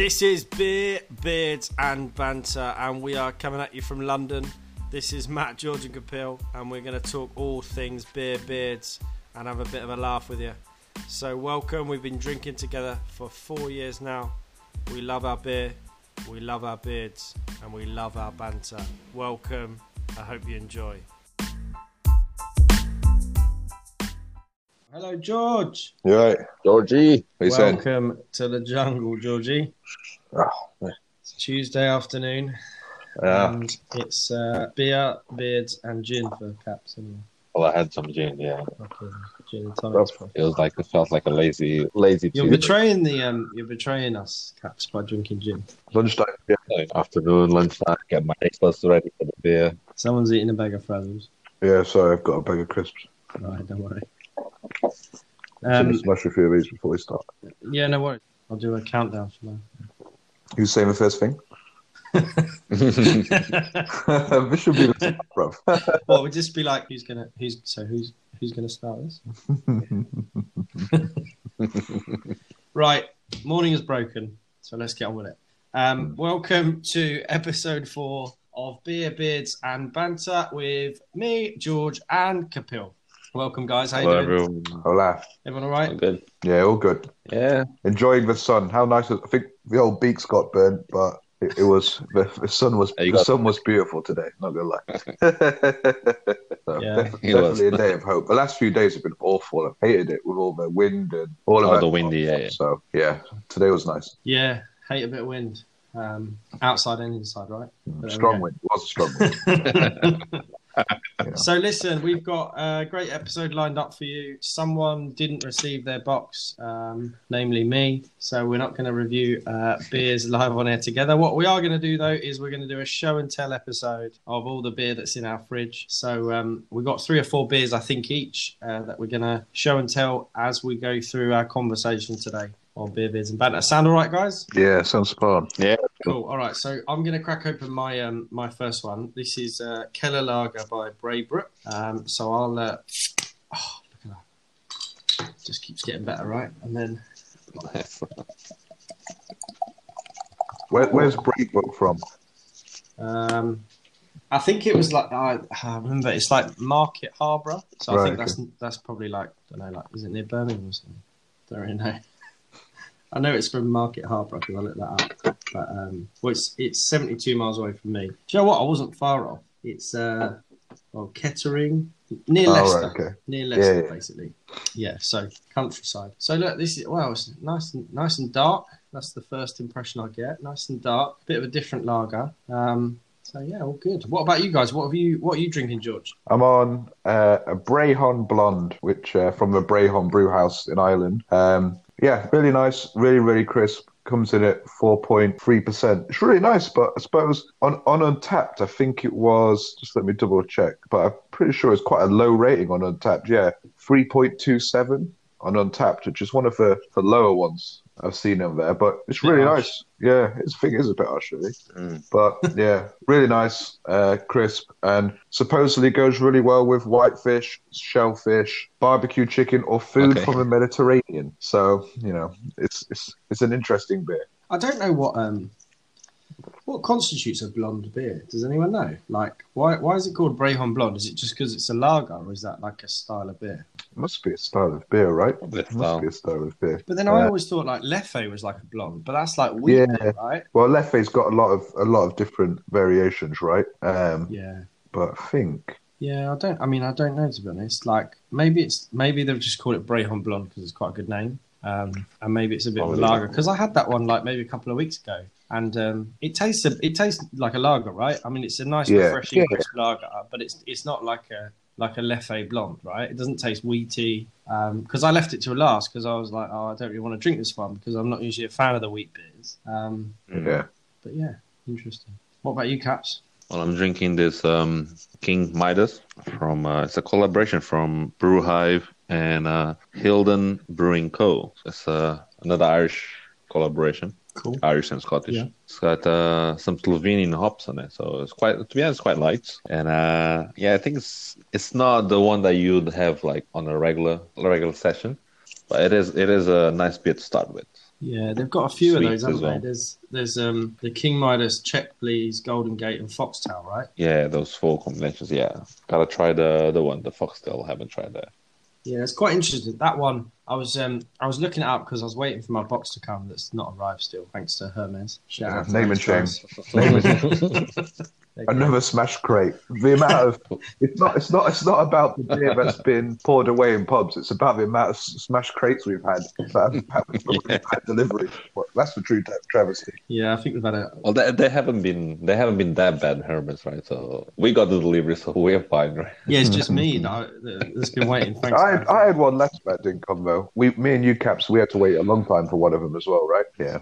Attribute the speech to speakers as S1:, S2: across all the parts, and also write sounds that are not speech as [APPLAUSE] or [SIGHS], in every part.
S1: This is Beer, Beards, and Banter, and we are coming at you from London. This is Matt, George, and Kapil, and we're going to talk all things beer, beards, and have a bit of a laugh with you. So, welcome. We've been drinking together for four years now. We love our beer, we love our beards, and we love our banter. Welcome. I hope you enjoy. Hello, George.
S2: You right,
S3: Georgie.
S2: what you saying?
S1: Welcome to the jungle, Georgie.
S2: Oh,
S1: It's Tuesday afternoon,
S2: yeah.
S1: and it's uh, beer, beards, and gin for caps. Anyway,
S3: Well, I had some gin. Yeah,
S1: fucking gin and tonics.
S3: it was like it felt like a lazy, lazy
S1: You're
S3: Tuesday
S1: betraying the um, you're betraying us, caps, by drinking gin.
S2: Lunchtime. Yeah.
S3: afternoon, lunchtime. Get my breakfast ready for the beer.
S1: Someone's eating a bag of Frazzles.
S2: Yeah, sorry, I've got a bag of crisps.
S1: Right, don't worry. Um,
S2: smash a few of these before we start.
S1: yeah, no worries. I'll do a countdown for now.
S2: Who's saying the first thing? [LAUGHS] [LAUGHS] this should be the start,
S1: now. [LAUGHS] well, would just be like, who's gonna, who's so who's who's gonna start this? Right, morning is broken, so let's get on with it. Um, welcome to episode four of Beer, Beards, and Banter with me, George, and Kapil. Welcome, guys. How you
S3: Hello,
S1: doing?
S3: everyone.
S2: Hola.
S1: Everyone all right?
S3: All good.
S2: Yeah, all good.
S3: Yeah.
S2: Enjoying the sun. How nice! Was, I think the old beaks got burnt, but it, it was the, the sun was
S3: Yeah,
S2: the
S3: got-
S2: sun was beautiful today. Not gonna lie. [LAUGHS] so,
S1: Yeah.
S2: def-
S3: It was.
S2: definitely a day of hope. The last few days have been awful. I've hated it with all the wind and all of
S3: All
S2: that.
S3: the windy, yeah, yeah.
S2: So yeah, today was nice.
S1: Yeah, hate a bit of wind, um, outside and inside, right? There we
S2: Strong
S1: go.
S2: wind. It was a strong wind. [LAUGHS] [LAUGHS]
S1: So listen, we've got a great episode lined up for you. Someone didn't receive their box, um, namely me. So we're not going to review uh, beers live on air together. What we are going to do though is we're going to do a show and tell episode of all the beer that's in our fridge. So um, we've got three or four beers, I think, each uh, that we're going to show and tell as we go through our conversation today on beer, beers, and banter. Sound all right, guys?
S2: Yeah, sounds fun.
S3: Yeah.
S1: Cool. All right. So I'm going to crack open my um, my first one. This is uh, Keller Lager by Braybrooke. Um, so I'll. Uh, [SIGHS] oh, look at that. Just keeps getting better, right? And then [LAUGHS]
S2: Where, where's Braybrooke from?
S1: um, I think it was like I, I remember it's like Market Harbour. So I
S2: Right,
S1: think that's that's probably like I don't know, like is it near Birmingham or something? Don't really know. I know it's from Market Harbour because I looked that up. But um, well, it's it's 72 miles away from me. Do you know what? I wasn't far off. It's uh, well, Kettering, near
S2: Oh,
S1: Leicester.
S2: right, okay.
S1: near Leicester,
S2: Yeah, yeah.
S1: basically. Yeah, so countryside. So look, this is well, it's nice and nice and dark. That's the first impression I get. Nice and dark, bit of a different lager. Um, so yeah, all good. What about you guys? What have you? What are you drinking, George?
S2: I'm on uh, a Brehon Blonde, which uh, from the Brehon Brew House in Ireland. Um, yeah, really nice, really really crisp. Comes in at 4.3%. It's really nice, but I suppose on, on Untappd, I think it was, just let me double check, but I'm pretty sure it's quite a low rating on Untappd. Yeah, 3.27 on Untappd, which is one of the, the lower ones I've seen over there, but it's really
S1: harsh.
S2: nice. Yeah, it's, I think it is a bit harsh, really.
S3: Mm.
S2: But yeah, really nice, uh, crisp, and supposedly goes really well with whitefish, shellfish, barbecue chicken, or food
S3: Okay.
S2: from the Mediterranean. So you know, it's it's it's an interesting beer.
S1: I don't know what um, what constitutes a blonde beer. Does anyone know? Like, why why is it called Brehon Blonde? Is it just because it's a lager, or is that like a style of beer?
S2: It must be a style of beer, right?
S3: Probably
S2: It must
S3: style.
S2: be a style of beer.
S1: But then I
S2: Uh,
S1: always thought like Leffe was like a blonde, but that's like wheat
S2: Yeah.
S1: beer, right?
S2: Well, Leffe's got a lot of a lot of different variations, right? Um,
S1: Yeah.
S2: but I think
S1: Yeah, I don't. I mean, I don't know to be honest. Like, maybe it's maybe they've just called it Brehon Blonde because it's quite a good name, um, and maybe it's a bit of a lager. Because I had that one like maybe a couple of weeks ago, and um, it tastes a, it tastes like a lager, right? I mean, it's a nice,
S2: Yeah.
S1: refreshing,
S2: Yeah.
S1: crisp lager, but it's it's not like a like a Leffe Blonde, right? It doesn't taste wheaty. Because I left it to last because I was like, oh, I don't really want to drink this one because I'm not usually a fan of the wheat beers. Um,
S2: yeah,
S1: but yeah, interesting. What about you, Caps?
S3: Well, I'm drinking this um, King Midas from. Uh, it's a collaboration from Brew Hive and uh, Hilden Brewing Co. It's uh, another Irish collaboration.
S1: Cool.
S3: Irish and Scottish.
S1: Yeah.
S3: It's got uh, some Slovenian hops on it, so it's quite to be honest, quite light. And uh, yeah, I think it's it's not the one that you'd have like on a regular regular session, but it is it is a nice beer to start with.
S1: Yeah, they've got a few of those, haven't
S3: well.
S1: they? There's there's um the King Midas, Czech Blees, Golden Gate, and Foxtail, right?
S3: Yeah, those four combinations. Yeah, gotta try the the one, the foxtail. Haven't tried that.
S1: Yeah, it's quite interesting. That one, I was um I was looking it up because I was waiting for my box to come. That's not arrived still, thanks to Hermes. Shout
S2: Yeah,
S1: out
S2: name and. Name it. [LAUGHS] [LAUGHS]
S1: They're.
S2: Another smash crate. The amount of [LAUGHS] it's not it's not it's not about the beer that's been poured away in pubs. It's about the amount of s- smash crates we've had that have, have had [LAUGHS] delivery. That's the true travesty.
S1: Yeah, I think we've had a
S3: Well, they, they haven't been they haven't been that bad, Hermes, right? So we got the delivery, so we're fine, right?
S1: yeah. It's just me that I, that- that's been waiting. Thanks.
S2: I
S1: guys.
S2: I had one last that didn't come though. We me and you caps we had to wait a long time for one of them as well, right? Yeah,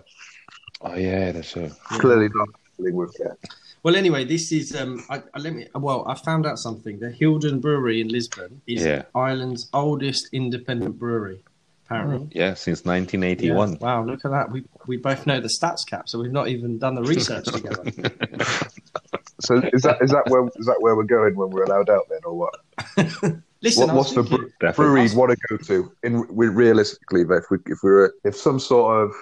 S3: Oh yeah, that's true.
S2: clearly not dealing with that.
S1: Well, anyway, this is um. I, I let me. Well, I found out something. The Hilden Brewery in Lisburn is
S3: Yeah.
S1: Ireland's oldest independent brewery. Apparently.
S3: Yeah, since
S1: Yeah.
S3: 1981.
S1: Wow, look at that. We we both know the stats cap, so we've not even done the research together. [LAUGHS]
S2: So is that is that where is that where we're going when we're allowed out then, or what? [LAUGHS]
S1: Listen,
S2: What, what's
S1: was
S2: the
S1: thinking-
S2: bre-
S3: Definitely.
S2: brewery you'd want to go to? In we, realistically, if we if we were if some sort of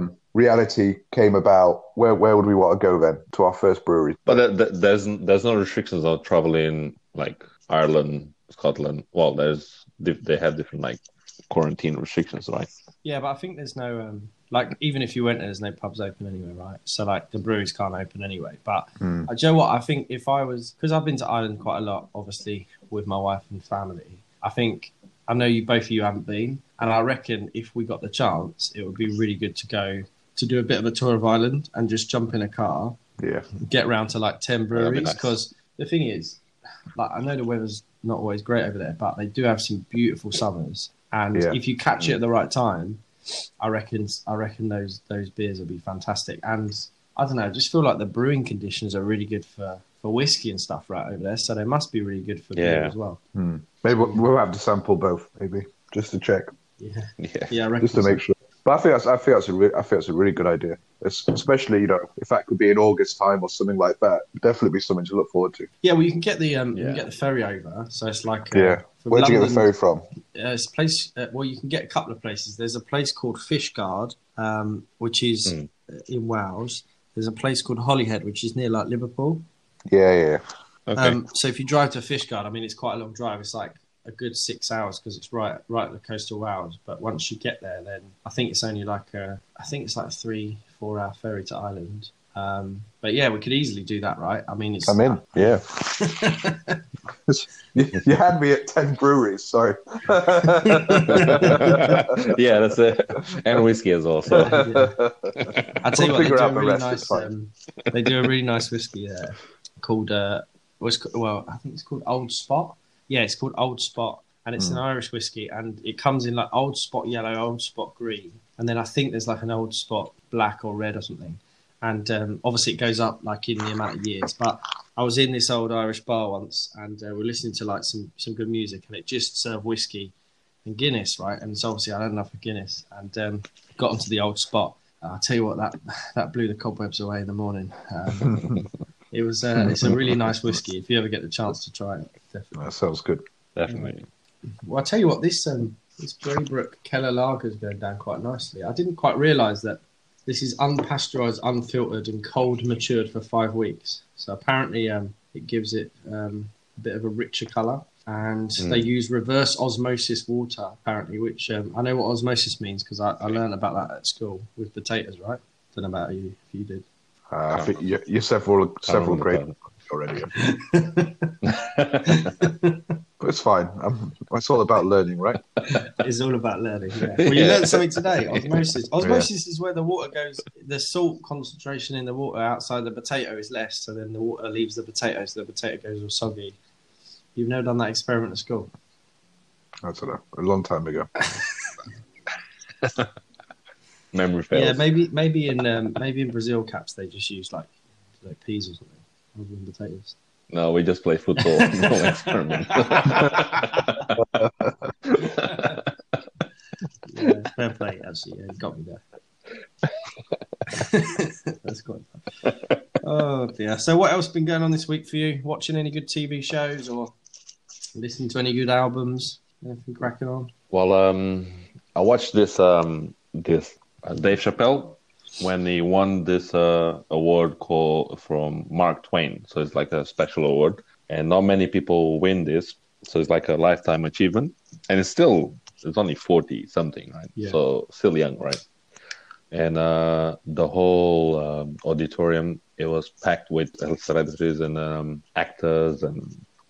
S2: um, reality came about, where where would we want to go then to our first brewery?
S3: But th- th- there's there's no restrictions on traveling like Ireland, Scotland. Well, there's they have different like quarantine restrictions, right?
S1: Yeah, but I think there's no um like even if you went there, there's no pubs open anyway, right? So like the breweries can't open anyway. But uh, do you know what? I think if I was because I've been to Ireland quite a lot, obviously with my wife and family. I think I know you both of you haven't been, and I reckon if we got the chance, it would be really good to go to do a bit of a tour of Ireland and just jump in a car,
S2: Yeah,
S1: get round to like ten breweries.
S3: nice.
S1: Because the thing is, like I know the weather's not always great over there, but they do have some beautiful summers. And
S2: Yeah.
S1: if you catch it at the right time, I reckon I reckon those those beers will be fantastic. And I don't know, I just feel like the brewing conditions are really good for, for whiskey and stuff right over there. So they must be really good for beer as well.
S2: Hmm. maybe we'll, we'll have to sample both, maybe just to check,
S1: Yeah,
S3: Yeah.
S1: yeah, I reckon
S2: just to make sure. But I think that's I think that's a re- I think that's a really good idea, Es- especially you know if that could be in August time or something like that. Definitely be something to look forward to.
S1: Yeah, well, you can get the um, you can get the ferry over. So it's like uh,
S2: Yeah. Where'd you get the ferry from?
S1: Uh, it's a place. Uh, well, you can get a couple of places. There's a place called Fishguard, um, which is
S3: Mm.
S1: uh, in Wales. There's a place called Holyhead, which is near like Liverpool.
S2: Yeah, yeah, yeah.
S3: Okay.
S1: Um, so if you drive to Fishguard, I mean, it's quite a long drive. It's like a good six hours because it's right right at the coast of Wales. But once you get there, then I think it's only like a I think it's like a three four hour ferry to Ireland. Um, but yeah, we could easily do that, right? I mean, it's
S2: I'm in. [LAUGHS] Yeah. [LAUGHS] you, you had me at ten breweries. Sorry. [LAUGHS]
S3: yeah, that's it. And whiskey as well. So
S1: I tell you
S2: We'll
S1: what, they do a
S2: the
S1: really nice. Um, they do a really nice whiskey there called. Uh, what's well, I think it's called Old Spot. Yeah, it's called Old Spot, and it's
S2: Hmm.
S1: an Irish whiskey, and it comes in like Old Spot yellow, Old Spot green, and then I think there's like an Old Spot black or red or something. And um, obviously, it goes up like in the amount of years. But I was in this old Irish bar once, and uh, we're listening to like some some good music, and it just served whiskey and Guinness, right? And so obviously, I had enough of Guinness, and um, got onto the old spot. I'll tell you what, that [LAUGHS] that blew the cobwebs away in the morning. Um, [LAUGHS] it was uh, it's a really nice [LAUGHS] whiskey. If you ever get the chance to try it, definitely.
S2: that sounds good.
S3: definitely.
S1: Well, I'll tell you what, this um, this Braybrooke Keller Lager is going down quite nicely. I didn't quite realise that this is unpasteurised, unfiltered, and cold matured for five weeks. So apparently, um, it gives it um, a bit of a richer colour. And
S3: Mm.
S1: they use reverse osmosis water, apparently, which um, I know what osmosis means because I, I learned about that at school with potatoes, right? Don't know about you if you did.
S2: Uh, I think you, you're several several
S3: I don't
S2: grades already. [LAUGHS] But it's fine. I'm, it's all about learning, right?
S1: It's all about learning. Yeah. [LAUGHS] Well, you
S3: Yeah.
S1: learned something today. Osmosis. Osmosis is where the water goes. The salt concentration in the water outside the potato is less, so then the water leaves the potato, so the potato goes all soggy. You've never done that experiment at school.
S2: I don't know. A long time ago. [LAUGHS]
S3: Memory fails.
S1: Yeah, maybe maybe in um, maybe in Brazil caps they just use like like peas or something rather than potatoes.
S3: No, we just play football. [LAUGHS] no experiment. [LAUGHS]
S1: Yeah, fair play. Actually, yeah, got me there. [LAUGHS] That's quite fun. Oh dear. So, what else been going on this week for you? Watching any good TV shows or listening to any good albums? Anything cracking on?
S3: well, um, I watched this um this Dave Chappelle when he won this uh, award called from Mark Twain. So it's like a special award, and not many people win this. So it's like a lifetime achievement, and it's still it's only forty something, right?
S1: Yeah.
S3: So still young, right? And uh, the whole um, auditorium it was packed with celebrities and um, actors and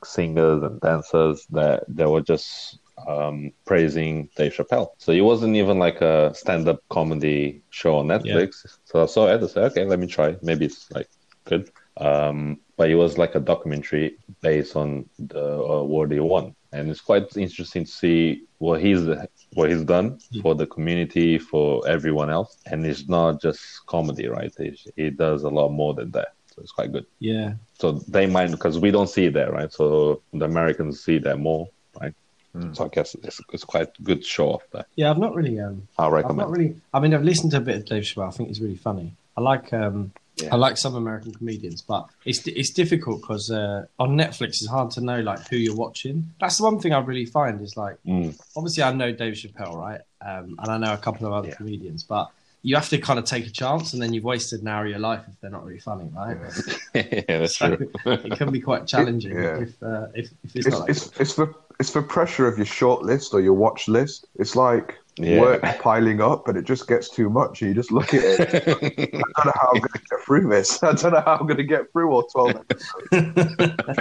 S3: singers and dancers that they were just um, praising Dave Chappelle. So it wasn't even like a stand-up comedy show on Netflix. So I saw it. I said, okay, let me try. Maybe it's like good. Um, but it was like a documentary based on the award he won, and it's quite interesting to see what he's what he's done for the community, for everyone else, and it's not just comedy, right? He, he does a lot more than that. So it's quite good.
S1: Yeah.
S3: So they might because we don't see that, right? So the Americans see that more, right? So I guess it's, it's quite a good show off there.
S1: Yeah, I've not really. Um,
S3: I'll
S1: I've
S3: recommend.
S1: not really. I mean, I've listened to a bit of Dave Chappelle. I think he's really funny. I like. Um,
S3: Yeah.
S1: I like some American comedians, but it's it's difficult because uh, on Netflix it's hard to know like who you're watching. That's the one thing I really find is like
S3: Mm.
S1: obviously I know Dave Chappelle, right? Um, and I know a couple of other
S3: Yeah.
S1: comedians, but you have to kind of take a chance, and then you've wasted an hour of your life if they're not really funny, right? [LAUGHS]
S3: yeah, that's
S1: So
S3: true.
S1: it can be quite challenging [LAUGHS]
S2: Yeah.
S1: if, uh, if if it's,
S2: It's,
S1: not. Like
S2: it's, it's the it's the pressure of your short list or your watch list. It's like
S3: Yeah.
S2: work piling up, and it just gets too much. And you just look at it. [LAUGHS] I don't know how I'm going to get through this. [LAUGHS] I don't know how I'm going to get through all twelve. episodes.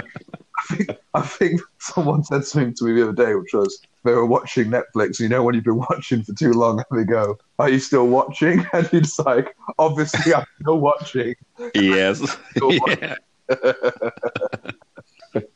S2: I think I think someone said something to me the other day, which was they were watching Netflix. You know, when you've been watching for too long, and they go, "Are you still watching?" [LAUGHS] And you're just like, "Obviously, I'm still watching."
S3: yes.
S2: Go
S3: yeah.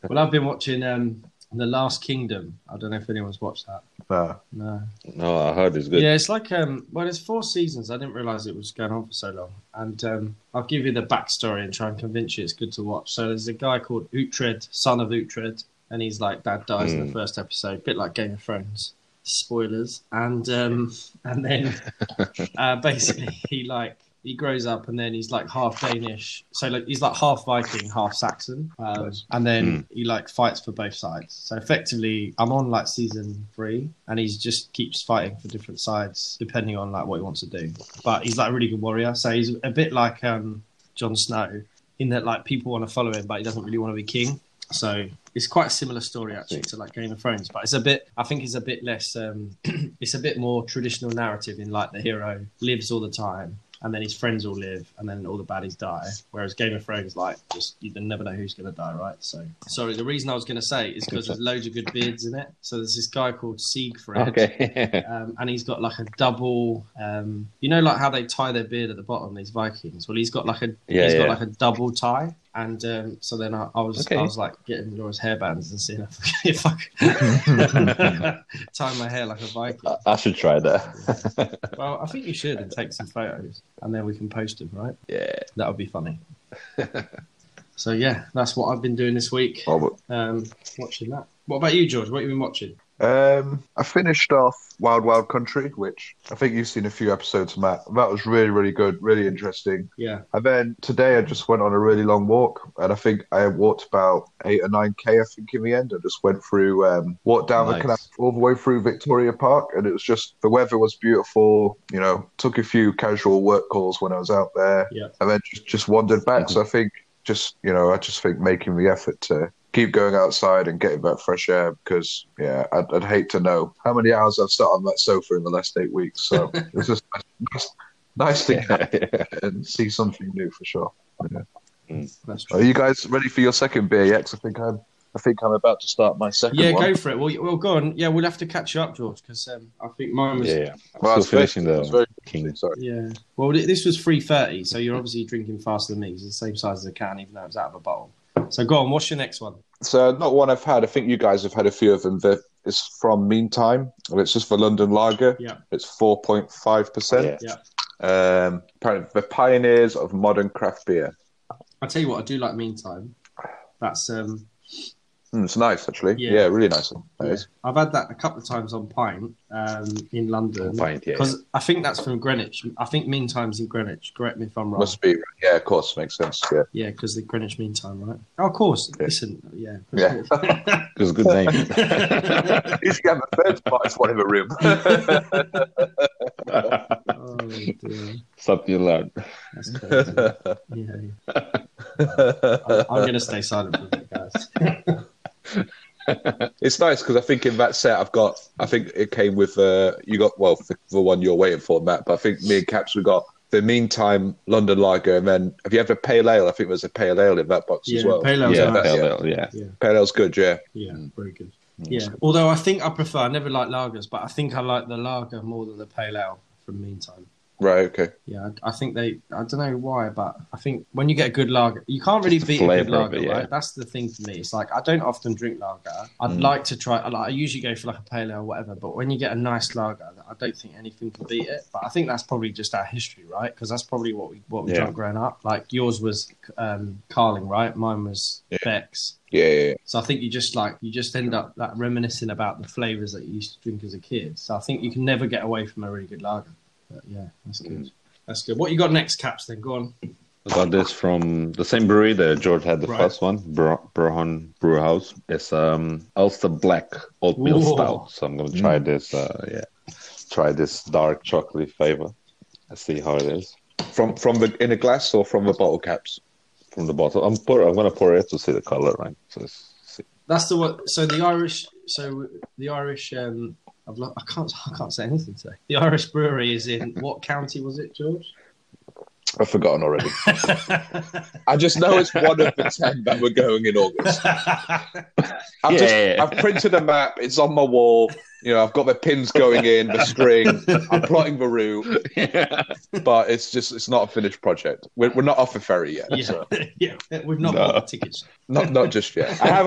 S1: well, I've been watching um, The Last Kingdom. I don't know if anyone's watched that.
S2: Nah.
S1: No.
S3: No, I heard it's good.
S1: Yeah, it's like um well it's four seasons. I didn't realise it was going on for so long. And um I'll give you the backstory and try and convince you it's good to watch. So there's a guy called Uhtred, son of Uhtred, and he's like dad dies in the
S3: Mm.
S1: first episode, bit like Game of Thrones. Spoilers. And um and then [LAUGHS] uh basically he like he grows up and then he's like half Danish. So like he's like half Viking, half Saxon. Um, and then he like fights for both sides. So effectively I'm on like season three and he just keeps fighting for different sides depending on like what he wants to do. But he's like a really good warrior. So he's a bit like um Jon Snow in that like people want to follow him but he doesn't really want to be king. So it's quite a similar story actually to like Game of Thrones, but it's a bit. I think it's a bit less. Um, [CLEARS THROAT] it's a bit more traditional narrative in like the hero lives all the time, and then his friends all live, and then all the baddies die. Whereas Game of Thrones, like, just you never know who's going to die, right? So, sorry. The reason I was going to say is because there's [LAUGHS] loads of good beards in it. So there's this guy called Sigefrid.
S3: Okay. [LAUGHS]
S1: Um, and he's got like a double, um, you know, like how they tie their beard at the bottom. These Vikings. Well, he's got like a,
S3: Yeah,
S1: he's got like a double tie, and um, so then I, I was,
S3: Okay.
S1: I was like getting Laura's hairbands and seeing if I could [LAUGHS] tie my hair like a Viking.
S3: I, I should try that. [LAUGHS]
S1: Well, I think you should and take some photos, and then we can post them. Right?
S3: yeah.
S1: That would be funny. so yeah, that's what I've been doing this week.
S2: Oh,
S1: Um, watching that. What about you, George? What have you been watching?
S2: Um, I finished off Wild Wild Country, which I think you've seen a few episodes, Matt. That was really, really good, really interesting.
S1: Yeah.
S2: And then today I just went on a really long walk, and I think I walked about eight or nine k. I think in the end, I just went through, um, walked down the canal all the way through Victoria Park, and it was just the weather was beautiful. You know, took a few casual work calls when I was out there,
S1: Yeah.
S2: and then just just wandered back. So I think just you know, I just think making the effort to keep going outside and getting that fresh air because yeah, I'd, I'd hate to know how many hours I've sat on that sofa in the last eight weeks. So [LAUGHS] it's just nice, nice to get and see something new for sure.
S1: That's true.
S2: Are you guys ready for your second beer yet? 'Cause I think I'm. I think I'm about to start my second
S1: Yeah,
S2: one.
S1: go for it. Well, you- well, go on. Yeah, we'll have to catch you up, George, because um, I think mine was.
S3: yeah,
S1: Yeah.
S3: yeah. I'm
S2: Well,
S3: still
S2: it's
S3: finishing
S2: it's very
S3: the King.
S2: Sorry.
S1: Well, this was three thirty, so you're obviously drinking faster than me. It's the same size as a can, even though it's out of a bottle. So go on. What's your next one?
S2: So not one I've had. I think you guys have had a few of them. It's from Meantime. and It's just for London Lager.
S1: Yeah.
S2: It's four point five percent.
S1: Yeah.
S2: Um, apparently the pioneers of modern craft beer.
S1: I tell you what, I do like. Meantime, that's um,
S2: Mm, it's nice actually.
S1: Yeah.
S2: Yeah, really nice.
S1: Yeah. I've had that a couple of times on Pint um, in London.
S3: Pint, yeah.
S1: Because I think that's from Greenwich. I think Meantime's in Greenwich. Correct me if I'm wrong.
S2: Must be. Yeah, of course, makes sense. Yeah.
S1: Yeah, because the Greenwich Mean Time, right? Oh, of course.
S2: Yeah.
S1: Listen, yeah. [LAUGHS]
S2: Yeah. [LAUGHS]
S3: It's a good name.
S2: Usually have a third spot is one in a room. [LAUGHS]
S1: oh dear.
S3: Something you learn.
S1: That's crazy. yeah, yeah. I- I'm going to stay silent for a bit, guys. [LAUGHS]
S2: It's nice because I think in that set I've got. I think it came with. Uh, you got well the, the one you're waiting for, Matt. But I think me and Caps we got the meantime London Lager, and then have you ever pale ale? I think there's a pale ale in that box as well.
S1: pale ale's
S3: yeah,
S1: nice.
S3: pale
S2: yeah.
S3: ale, yeah.
S1: Yeah,
S2: Pale ale's good, yeah.
S1: yeah,
S3: Mm.
S1: very good. Yeah, although I think I prefer. I never like lagers, but I think I like the lager more than the pale ale. From meantime,
S2: Right, okay.
S1: yeah, I, I think they. I don't know why, but I think when you get a good lager, you can't really beat a good lager,
S3: it, yeah.
S1: right? That's the thing for me. It's like I don't often drink lager. I'd
S3: Mm.
S1: like to try. I Like, I usually go for like a pale ale, or whatever. But when you get a nice lager, I don't think anything can beat it. But I think that's probably just our history, right? Because that's probably what we what we
S3: Yeah.
S1: drank growing up. Like yours was um, Carling, right? Mine was
S2: Yeah.
S1: Beck's.
S2: Yeah, yeah, yeah.
S1: So I think you just like you just end up like reminiscing about the flavors that you used to drink as a kid. So I think you can never get away from a really good lager. But yeah, that's good.
S3: Mm.
S1: That's good. What you got next, Caps? Then go on.
S3: I got this from the same brewery that George had the
S1: Right.
S3: first one, Bur- Brehon Brew House. It's um Ulster Black Oatmeal
S1: Whoa.
S3: Stout. So I'm gonna try this. Uh, yeah, try this dark chocolate flavor. Let's see how it is
S2: From from the in a glass or from the bottle caps?
S3: from the bottle. I'm pour. I'm gonna pour it to see the color, right? So let's see.
S1: That's the what. So the Irish. So the Irish. Um, I've lo- I can't. I can't say anything today. The Irish brewery is in [LAUGHS] what county was it, George?
S2: I've forgotten already. I just know it's one of the ten that we're going in August. [LAUGHS] I've, just,
S3: Yeah.
S2: I've printed a map. It's on my wall. You know, I've got the pins going in, the string. I'm plotting the route, but it's just it's not a finished project. We're, we're not off the ferry yet.
S1: yeah,
S2: So [LAUGHS]
S1: yeah. We've not
S3: No.
S1: bought the tickets.
S2: not not just yet. I have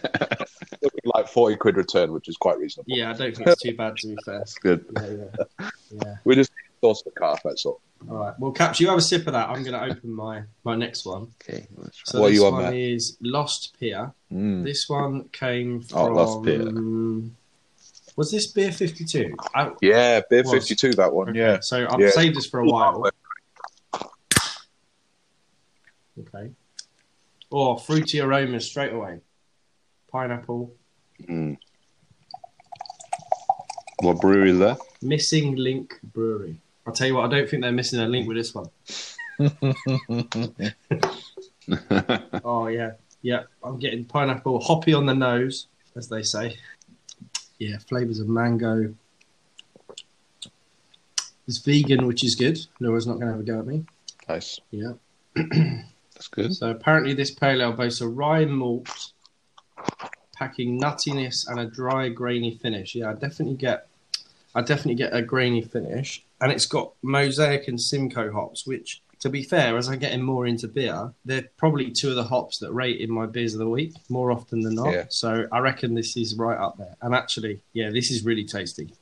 S2: looking like forty quid return, which is quite reasonable.
S1: Yeah, I don't think it's too bad to be fair.
S3: That's good.
S1: Yeah, yeah, yeah. [LAUGHS]
S2: We just source the car. That's all.
S1: All right. Well, Caps, you have a sip of that. I'm going to open my my next one.
S3: Okay, let's.
S1: So
S2: What are
S1: this
S2: you on,
S1: one
S2: Matt?
S1: is Lost Pier.
S2: Mm.
S1: This one came from.
S3: Oh, Lost Pier.
S1: Was this beer fifty two?
S2: Yeah, beer
S1: Was.
S2: fifty two. That one. Yeah.
S1: So I've
S2: Yeah.
S1: saved this for a while. Okay. Oh, fruity aromas straight away. Pineapple.
S3: Mm. What brewery is that?
S1: Missing Link Brewery. I'll tell you what, I don't think they're missing a link with this one. [LAUGHS] Oh yeah, yeah. I'm getting pineapple, hoppy on the nose, as they say. Yeah, flavors of mango. It's vegan, which is good. Laura's not going to have a go at me.
S2: Nice.
S1: Yeah.
S3: That's good.
S1: So apparently, this pale ale boasts a rye malt, packing nuttiness and a dry, grainy finish. Yeah, I definitely get, I definitely get a grainy finish, and it's got mosaic and Simcoe hops, which, to be fair, as I'm getting more into beer, they're probably two of the hops that rate in my beers of the week more often than not.
S2: Yeah.
S1: So I reckon this is right up there. And actually, yeah, this is really tasty.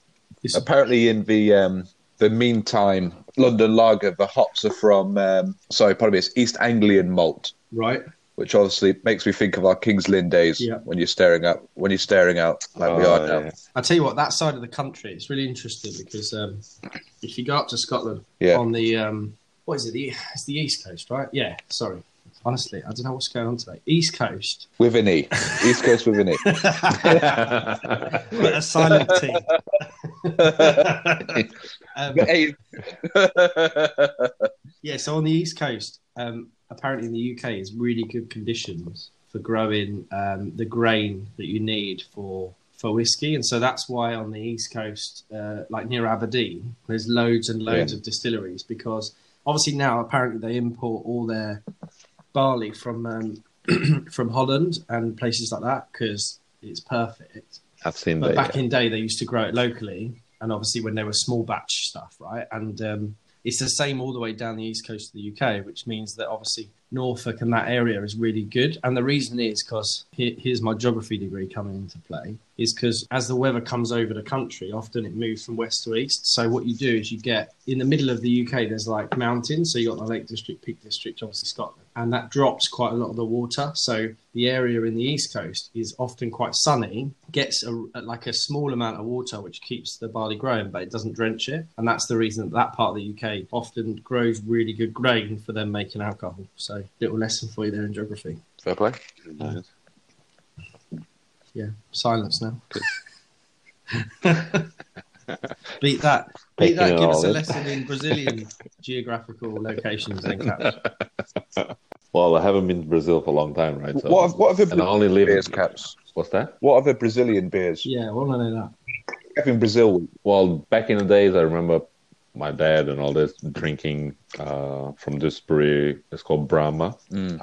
S1: This,
S2: Apparently, in the um, the meantime, London Lager, the hops are from. Um, sorry, pardon me. It's East Anglian malt,
S1: right?
S2: Which obviously makes me think of our Kings Lynn days
S1: Yeah.
S2: when you're staring out when you're staring out like we
S3: Oh,
S2: are now.
S3: yeah.
S1: I tell you what, that side of the country, it's really interesting because um, if you go up to Scotland
S2: Yeah.
S1: on the um, what is it? The, it's the east coast, right? Yeah. Sorry. Honestly, I don't know what's going on today. East Coast.
S2: With an E, East Coast with an E.
S1: a silent T. [LAUGHS] um, [LAUGHS] yeah, so on the East Coast, um, apparently in the UK, is really good conditions for growing um, the grain that you need for for whiskey, and so that's why on the East Coast, uh, like near Aberdeen, there's loads and loads
S2: Yeah.
S1: of distilleries because obviously now apparently they import all their barley from um, [CLEARS THROAT] from Holland and places like that because it's perfect.
S3: I've seen
S1: But
S3: that.
S1: back
S3: yeah.
S1: in day, they used to grow it locally, and obviously when they were small batch stuff, right? And um, it's the same all the way down the east coast of the UK, which means that obviously Norfolk and that area is really good. And the reason is because here, here's my geography degree coming into play. Is because as the weather comes over the country, often it moves from west to east. So what you do is you get in the middle of the UK, there's like mountains. So you got the Lake District, Peak District, obviously Scotland, and that drops quite a lot of the water. So the area in the east coast is often quite sunny, gets a, like a small amount of water, which keeps the barley growing, but it doesn't drench it. And that's the reason that that part of the UK often grows really good grain for them making alcohol. So little lesson for you there in geography.
S2: Fair play.
S3: Nice.
S1: Yeah, silence now. [LAUGHS] Beat that. Beat
S3: Taking
S1: that. Give us a lesson in Brazilian geographical locations than caps. [LAUGHS]
S3: Well, I haven't been to Brazil for a long time, right? So,
S2: what have, what have
S3: and I only live in
S2: beers, Caps?
S3: What's that?
S2: What are the Brazilian beers?
S1: Yeah, I want to know that.
S2: Having Brazil,
S3: Well, back in the days, I remember my dad and all this drinking uh, from this brewery. It's called Brahma.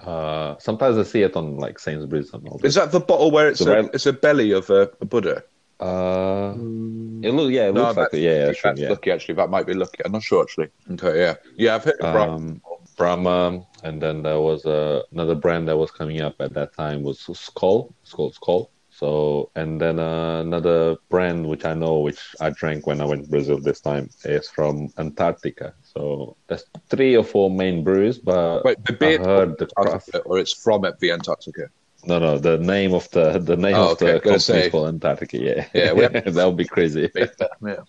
S3: Uh, sometimes I see it on like Sainsbury's and all This.
S2: is
S3: this.
S2: that the bottle where it's
S3: The
S2: a,
S3: red-
S2: it's a belly of a, a Buddha?
S3: Uh,
S1: Mm,
S3: it look, yeah, it looks like
S2: that's,
S3: it. Yeah, yeah,
S2: that's
S3: sure, yeah.
S2: lucky actually. That might be lucky. I'm not sure actually. Okay, yeah, yeah. I've heard of Brahma.
S3: Um, Brahma, and then there was uh, another brand that was coming up at that time was Skol. It's called Skol. So, and then uh, another brand which I know, which I drank when I went to Brazil this time, is from Antarctica. So there's three or four main breweries, but
S2: Wait, the
S3: I
S2: beer
S3: heard the craft.
S2: Or it's from at the Antarctica.
S3: No, no, the name of the the name
S2: Oh,
S3: of
S2: okay,
S3: the company
S2: say.
S3: is Antarctica. Yeah,
S2: Yeah, we- [LAUGHS]
S3: that would be crazy. [LAUGHS]
S2: yeah.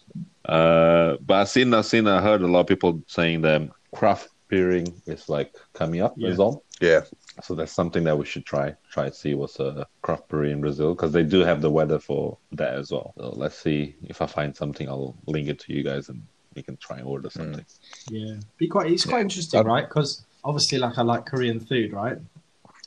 S3: Uh, but I've seen, I've seen, I heard a lot of people saying that craft beering is like coming up
S1: Yeah.
S3: as well.
S2: yeah.
S3: So that's something that we should try. Try to see what's a craft brewery in Brazil because they do have the weather for that as well. So let's see if I find something. I'll link it to you guys and we can try and order something. Mm.
S1: yeah, be quite. It's quite interesting, right? Because obviously, like I like Korean food, right?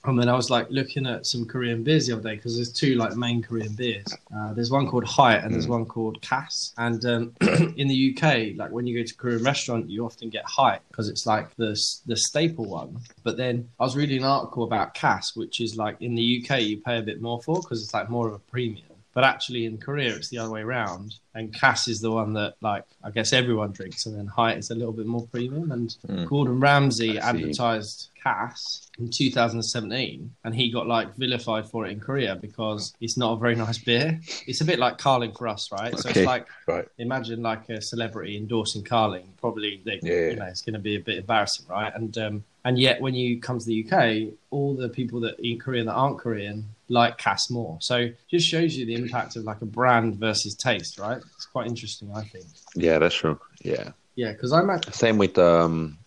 S1: And then I was like looking at some Korean beers the other day because there's two like main Korean beers. Uh, there's one called Hite and there's one called Cass. And um, [CLEARS THROAT] in the UK, like when you go to a Korean restaurant, you often get Hite because it's like the the staple one. But then I was reading an article about Cass, which is like in the UK you pay a bit more for because it's like more of a premium. But actually in Korea it's the other way around, and Cass is the one that like I guess everyone drinks, and then Hite is a little bit more premium. And
S2: Mm.
S1: Gordon Ramsay advertised Cass in 2017, and he got like vilified for it in Korea because it's not a very nice beer. It's a bit like Carling for us, right? So it's like
S2: Right.
S1: imagine like a celebrity endorsing Carling. Probably, they,
S2: Yeah.
S1: you know, it's going to be a bit embarrassing, right? And um, and yet when you come to the UK, all the people that in Korea that aren't Korean like Cass more. So just shows you the impact of like a brand versus taste, right? It's quite interesting, I think.
S3: Yeah, that's true. Yeah.
S1: Yeah, because I'm at
S3: Same with um.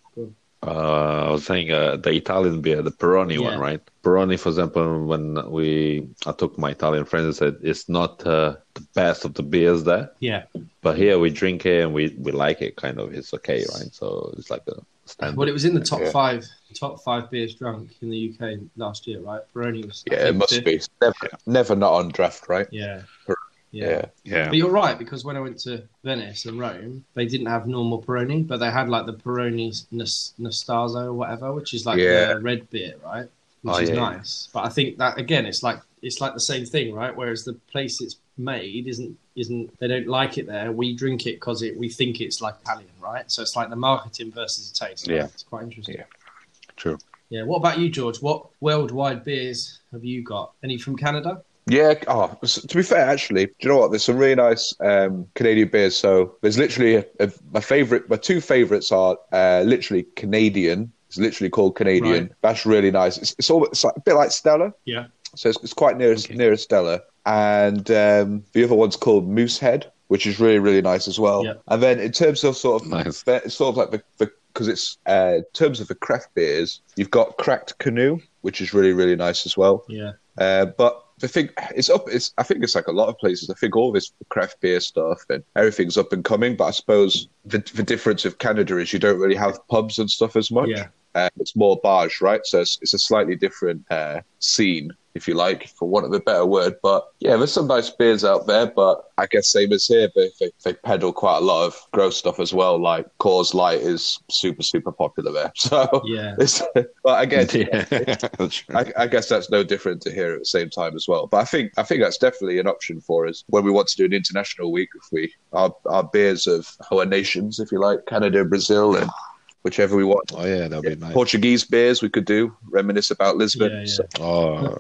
S3: Uh, I was saying uh, the Italian beer, the Peroni
S1: Yeah.
S3: one, right? Peroni, for example, when we I took my Italian friends and said it's not uh, the best of the beers there,
S1: yeah.
S3: but here we drink it and we, we like it. Kind of, it's okay, right? So it's like a standard.
S1: Well, it was in the top
S2: Yeah.
S1: five, top five beers drunk in the UK last year, right? Peroni was. I
S2: Yeah, it
S1: think,
S2: must
S1: fifth.
S2: be. It's Never, never not on draft, right?
S1: Yeah. Yeah.
S2: Yeah.
S3: yeah,
S1: But you're right because when I went to Venice and Rome, they didn't have normal Peroni, but they had like the Peroni Nas- Nastazo or whatever, which is like
S2: Yeah.
S1: the red beer, right? Which
S3: Oh,
S1: is
S3: yeah.
S1: nice. But I think that again, it's like it's like the same thing, right? Whereas the place it's made isn't isn't they don't like it there. We drink it because it we think it's like Italian, right? So it's like the marketing versus the taste. right?
S3: Yeah.
S1: it's quite interesting.
S2: Yeah.
S3: True.
S1: Yeah. What about you, George? What worldwide beers have you got? Any from Canada?
S2: Yeah. Oh, to be fair, actually, do you know what? There's some really nice um, Canadian beers. So there's literally a, a, my favorite. My two favorites are uh, literally Canadian. It's literally called Canadian.
S1: Right.
S2: That's really nice. It's, it's all it's like, a bit like Stella.
S1: Yeah.
S2: So it's, it's quite near
S3: Okay.
S2: near Stella. And um, the other one's called Moosehead, which is really really nice as well.
S1: Yeah.
S2: And then in terms of sort of
S3: Nice.
S2: it's sort of like the the because it's uh, in terms of the craft beers, you've got Cracked Canoe, which is really really nice as well.
S1: Yeah.
S2: Uh, but the thing it's up. It's I think it's like a lot of places. I think all this craft beer stuff and everything's up and coming. But I suppose the the difference of Canada is you don't really have pubs and stuff as much.
S1: Yeah.
S2: Uh, it's more bars, right? So it's, it's a slightly different uh, scene, if you like, for want of a better word. But yeah, there's some nice beers out there. But I guess same as here, they, they, they peddle quite a lot of gross stuff as well. Like Coors Light is super, super popular there. [LAUGHS] So,
S1: Yeah. [LAUGHS]
S2: but again, [LAUGHS]
S3: yeah.
S2: I, I guess that's no different to here at the same time as well. But I think I think that's definitely an option for us when we want to do an international week. If we our our beers of our nations, if you like, Canada, Brazil, and whichever we want.
S3: oh yeah, that'd be nice.
S2: Portuguese beers we could do, reminisce about Lisbon.
S1: Yeah, yeah.
S2: So
S3: Oh,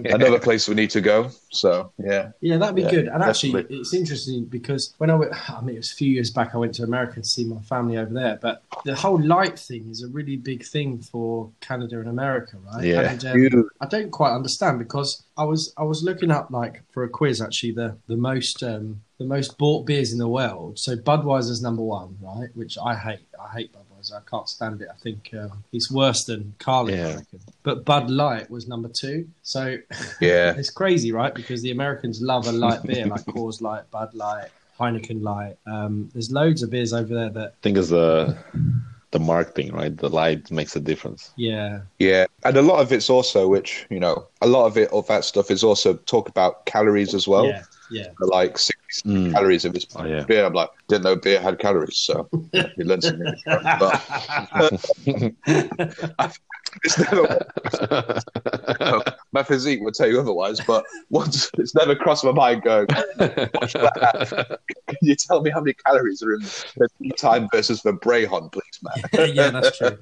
S3: [LAUGHS] [LAUGHS]
S2: another place we need to go. So yeah,
S1: Yeah, that'd be
S2: Yeah,
S1: good. And actually,
S2: definitely.
S1: it's interesting because when I went, I mean, it was a few years back, I went to America to see my family over there. But the whole light thing is a really big thing for Canada and America, right?
S3: Yeah.
S1: And, um, I don't quite understand because I was I was looking up like for a quiz actually the the most um, the most bought beers in the world. So Budweiser's number one, right? Which I hate. I hate Budweiser. I can't stand it. I think um, it's worse than Carling.
S3: Yeah.
S1: But Bud Light was number two. So
S2: yeah, [LAUGHS]
S1: it's crazy, right? Because the Americans love a light beer like Coors Light, Bud Light, Heineken Light. Um, there's loads of beers over there that
S3: I think is, uh, the marketing, right? The light makes a difference.
S1: Yeah,
S2: Yeah, and a lot of it's also, which you know, a lot of it of that stuff is also talk about calories as well.
S1: yeah, yeah.
S2: Like 60
S3: Mm.
S2: calories of this
S3: Oh, yeah.
S2: beer. I'm like, didn't know beer had calories, so [LAUGHS] he learned something. [LAUGHS] But [LAUGHS] it's never, [LAUGHS] my physique would tell you otherwise, but once it's never crossed my mind going, can you tell me how many calories are in the time versus the Brehon, please, man? [LAUGHS]
S1: yeah, that's true.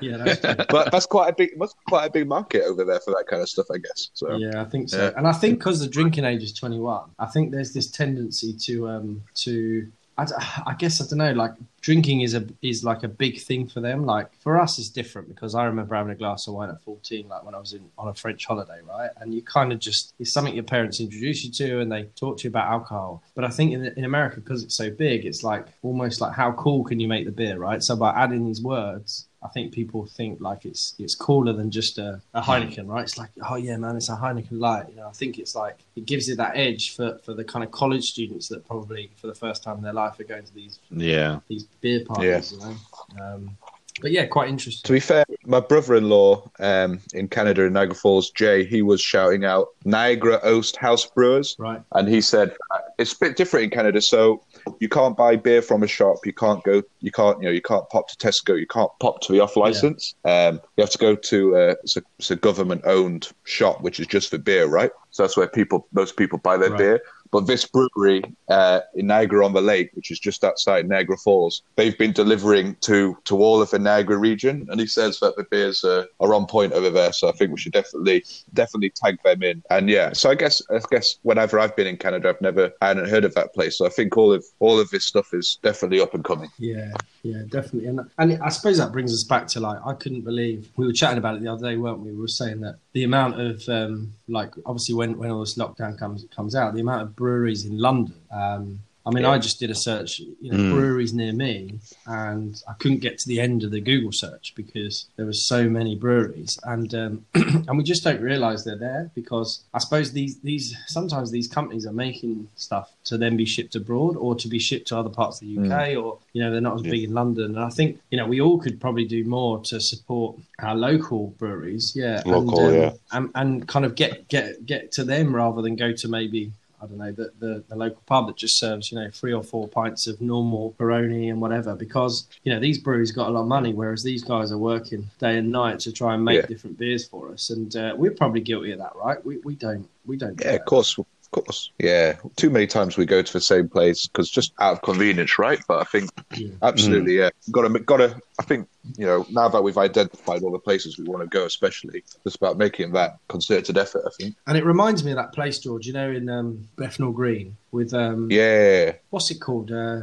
S1: Yeah, that's true.
S2: But that's quite a big, must be quite a big market over there for that kind of stuff, I guess. So
S1: Yeah, I think so.
S2: Yeah.
S1: And I think because the drinking age is 21, I think there's this tendency to um to I, [SIGHS] I guess I don't know like drinking is a is like a big thing for them. Like for us, it's different because I remember having a glass of wine at 14, like when I was in on a French holiday, right? And you kind of just it's something your parents introduce you to, and they talk to you about alcohol. But I think in in America because it's so big, it's like almost like how cool can you make the beer, right? So by adding these words. I think people think like it's it's cooler than just a, a Heineken, right? It's like, oh yeah, man, it's a Heineken light. You know, I think it's like it gives it that edge for, for the kind of college students that probably for the first time in their life are going to these
S3: yeah.
S1: these beer parties. You know, um, but yeah, quite interesting.
S2: To be fair, my brother-in-law um, in Canada in Niagara Falls, Jay, he was shouting out Niagara Oast House Brewers,
S1: Right?
S2: and he said it's a bit different in Canada. So you can't buy beer from a shop. You can't go. You can't. You know. You can't pop to Tesco. You can't pop to the off license. Um, you have to go to uh, it's a, it's a government-owned shop, which is just for beer, right? So that's where people, most people buy their
S1: Right.
S2: beer. But this brewery uh, in Niagara on the Lake, which is just outside Niagara Falls, they've been delivering to to all of the Niagara region, and he says that the beers uh, are on point over there. So I think we should definitely definitely tag them in. And yeah, so I guess I guess whenever I've been in Canada, I've never I hadn't heard of that place. So I think all of all of this stuff is definitely up and coming.
S1: Yeah, yeah, definitely. And and I suppose that brings us back to like I couldn't believe we were chatting about it the other day, weren't we? We were saying that the amount of um, like obviously when when all this lockdown comes comes out, the amount of breweries in London. Um, I mean,
S2: Yeah.
S1: I just did a search, you know,
S3: Mm.
S1: breweries near me, and I couldn't get to the end of the Google search because there were so many breweries, and um, [CLEARS THROAT] and we just don't realise they're there because I suppose these these sometimes these companies are making stuff to then be shipped abroad or to be shipped to other parts of the UK or you know they're not as
S3: Yeah.
S1: big in London, and I think you know we all could probably do more to support our local breweries, yeah,
S3: Local,
S1: and, um,
S3: yeah.
S1: and and kind of get get get to them rather than go to maybe I don't know, the, the, the local pub that just serves, you know, three or four pints of normal Peroni and whatever, because, you know, these breweries got a lot of money, whereas these guys are working day and night to try and make
S2: Yeah.
S1: different beers for us. And uh, we're probably guilty of that, right? We, we don't, we don't.
S2: Yeah, of course, of course. Yeah, too many times we go to the same place because just out of convenience, right? But I think
S1: Yeah.
S2: absolutely, yeah, got to, got to. I think you know now that we've identified all the places we want to go, especially just about making that concerted effort. I think.
S1: And it reminds me of that place, George, you know, in um, Bethnal Green with, um,
S2: Yeah,
S1: what's it called? Uh,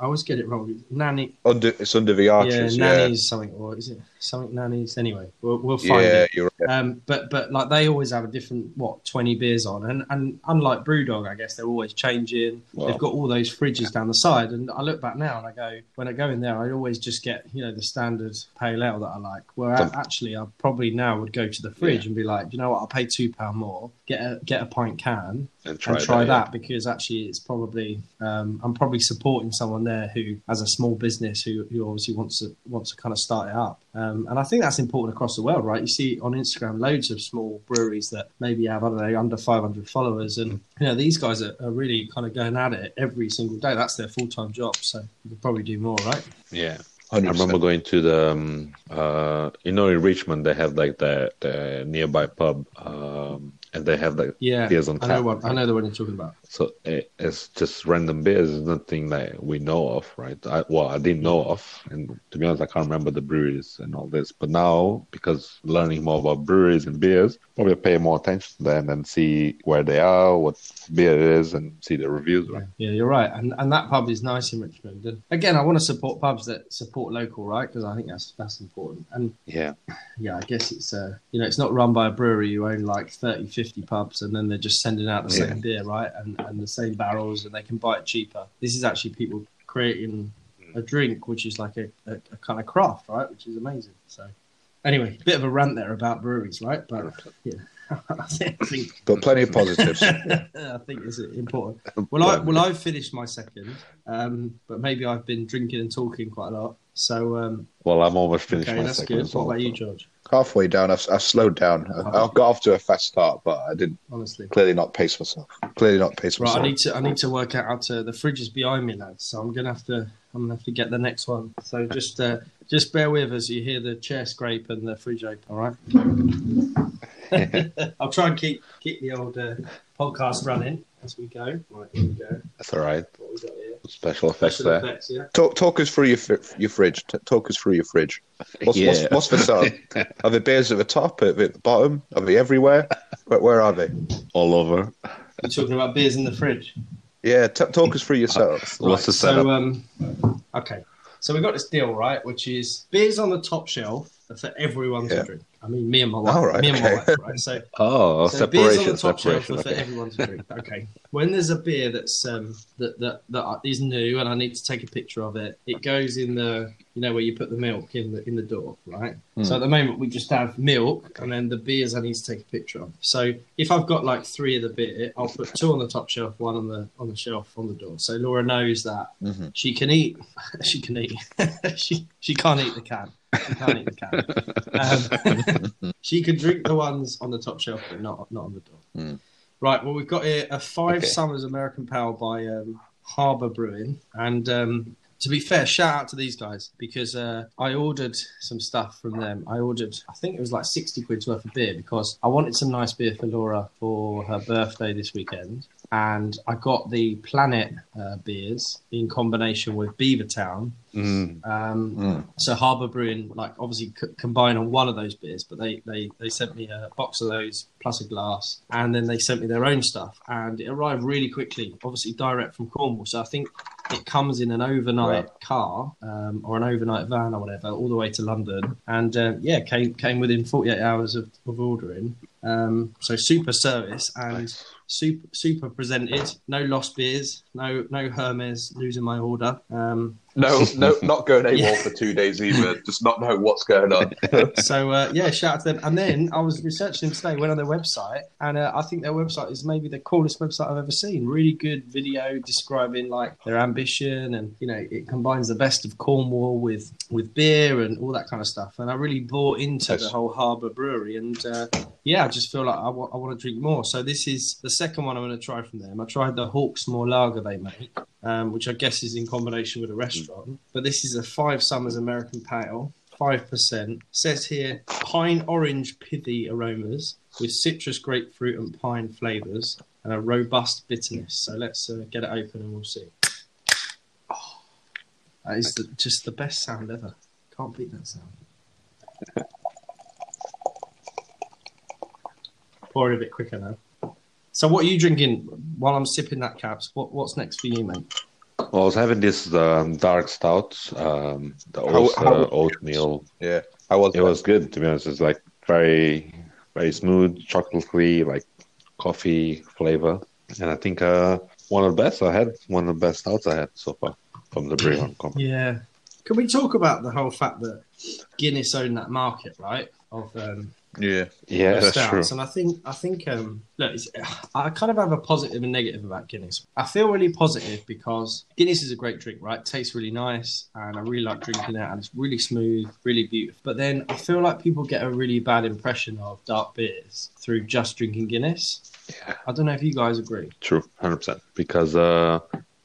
S1: I always get it wrong. Nanny.
S2: under it's under the arches.
S1: yeah,
S2: Yeah,
S1: nannies something, or is it something nannies? Anyway, we'll, we'll find
S2: yeah,
S1: it.
S2: you're right.
S1: Um, but but like they always have a different what twenty beers on, and and unlike BrewDog, I guess they're always changing.
S3: Wow.
S1: They've got all those fridges down the side, and I look back now and I go, when I go in there, I always just get you know the standard pale ale that I like. Where I, actually, I probably now would go to the fridge and be like, you know what, I'll pay two pound more, get a get a pint can,
S3: And try,
S1: and try
S3: that.
S1: that, because actually it's probably um, I'm probably supporting someone there who has a small business who, who obviously wants to wants to kind of start it up. Um, and I think that's important across the world, right? You see on Instagram loads of small breweries that maybe have I don't know under 500 followers, and you know these guys are, are really kind of going at it every single day. That's their full time job, so you could probably do more, right?
S3: Yeah. I
S2: 100%.
S3: remember going to the, um, uh, you know, in Richmond they have like the, the nearby pub, um, and they have the
S1: Yeah,
S3: beers on
S1: I know
S3: tap.
S1: what I know the one you're talking about.
S3: So it, it's just random beers. It's nothing that we know of, right? I, well, I didn't know of, and to be honest, I can't remember the breweries and all this. But now, because learning more about breweries and beers, probably pay more attention to them and see where they are, what beer it is, and see the reviews. Right?
S1: Yeah, you're right, and and that pub is nice in Richmond. And again, I want to support pubs that support local, right? Because I think that's that's important. And
S3: Yeah,
S1: yeah, I guess it's uh, you know, it's not run by a brewery who own like 30, 50 pubs and then they're just sending out the
S3: Yeah.
S1: same beer, right? And and the same barrels and they can buy it cheaper. This is actually people creating a drink which is like a, a, a kind of craft, right? Which is amazing. So anyway, bit of a rant there about breweries, right? But yeah. [LAUGHS] I think, I
S2: But plenty of positives. [LAUGHS]
S1: I think it's important. Well, I well I've finished my second, um, but maybe I've been drinking and talking quite a lot. So um,
S3: Well, I'm almost finished
S1: okay,
S3: my
S1: that's
S3: second.
S1: good.
S3: as
S1: What about you, George?
S2: Halfway down, I've, I've slowed down. I, I got off to a fast start, but I didn't.
S1: Honestly,
S2: clearly not pace myself. Clearly not pace myself.
S1: right. I
S2: myself.
S1: need to I need to work out how to. The fridge is behind me, lads. So I'm gonna have to I'm gonna have to get the next one. So just uh, just bear with us. You hear the chair scrape and the fridge open. All right. [LAUGHS] I'll try and keep keep the old uh, podcast running as we go. Right, here we go.
S3: That's all right.
S1: What we got here?
S3: Special effects
S1: Special
S3: there.
S1: effects, yeah.
S2: Talk, talk us through your fri- your fridge. T- talk us through your fridge. What's,
S3: Yeah.
S2: what's, what's for sale? [LAUGHS] Are the beers at the top? Are they at the bottom? Are they everywhere? Where, where are they?
S3: All over.
S1: You're talking about beers in the fridge.
S2: Yeah, t- talk us through yourself. setup.
S3: What's the setup?
S1: So, um, okay. So we got this deal, right? Which is beers on the top shelf are for everyone
S2: Yeah.
S1: to drink. I mean, me and my wife.
S2: All right,
S1: me and my wife, right? So, [LAUGHS]
S3: oh,
S1: so beers on
S3: separation,
S1: the top shelf
S3: separation.
S1: are for
S3: Okay.
S1: everyone to drink. Okay. When there's a beer that's um that that that is new and I need to take a picture of it, it goes in the you know where you put the milk in the in the door, right?
S3: Hmm.
S1: So at the moment we just have milk and then the beers I need to take a picture of. So if I've got like three of the beer, I'll put two on the top shelf, one on the on the shelf on the door. So Laura knows that
S2: Mhm.
S1: she can eat. [LAUGHS] She can eat. [LAUGHS] she she can't eat the can. She can't eat the can. [LAUGHS] She can drink the ones on the top shelf, but not not on the door.
S2: Mm.
S1: Right. Well, we've got here a Five
S3: Okay.
S1: Summers American Pale by um, Harbour Brewing, and um, to be fair, shout out to these guys because uh, I ordered some stuff from them. I ordered, I think it was like sixty quid's worth of beer because I wanted some nice beer for Laura for her birthday this weekend, and I got the Planet uh, beers in combination with Beavertown.
S3: Mm.
S1: Um,
S2: Mm.
S1: so Harbour Brewing, like obviously c- combine on one of those beers, but they, they they sent me a box of those plus a glass, and then they sent me their own stuff, and it arrived really quickly. Obviously direct from Cornwall, so I think it comes in an overnight
S2: Right.
S1: car um, or an overnight van or whatever, all the way to London, and um, yeah, came came within 48 hours of, of ordering. Um, so super service and
S3: Nice.
S1: super super presented. No lost beers, no no Hermes losing my order. Um,
S2: No, [LAUGHS] no, not going AWOL
S1: Yeah.
S2: for two days either. Just not know what's going on. [LAUGHS]
S1: so uh, yeah, shout out to them. And then I was researching them today, went on their website, and uh, I think their website is maybe the coolest website I've ever seen. Really good video describing like their ambition, and you know it combines the best of Cornwall with with beer and all that kind of stuff. And I really bought into
S2: Nice.
S1: the whole Harbour Brewery, and uh, yeah, I just feel like I want to drink more. So this is the second one I'm going to try from them. I tried the Hawksmoor Lager they make, um, which I guess is in combination with a restaurant. But this is a Five Summers American Pale, five percent. Says here pine orange pithy aromas with citrus, grapefruit, and pine flavors, and a robust bitterness. So let's uh, get it open and we'll see. Oh, that is the, just the best sound ever. Can't beat that sound. Pour it a bit quicker now. So, what are you drinking while I'm sipping that caps? What What's next for you, mate?
S3: Well, I was having this um, dark stout, um, the
S2: How-
S3: Ulster
S2: how-
S3: oatmeal.
S2: Yeah, I was.
S3: It was good, to be honest. It's like very, very smooth, chocolatey, like coffee flavor. And I think uh, one of the best I had, one of the best stouts I had so far from the Brewing Company.
S1: Yeah. Can we talk about the whole fact that Guinness owned that market, right? Of um,
S2: Yeah,
S3: Yeah, that's true.
S1: and I think I think um, look, it's, I kind of have a positive and negative about Guinness. I feel really positive because Guinness is a great drink, right? tastes really nice, and I really like drinking it, and it's really smooth, really beautiful. But then I feel like people get a really bad impression of dark beers through just drinking Guinness.
S3: Yeah.
S1: I don't know if you guys agree.
S3: True, hundred percent. Because uh,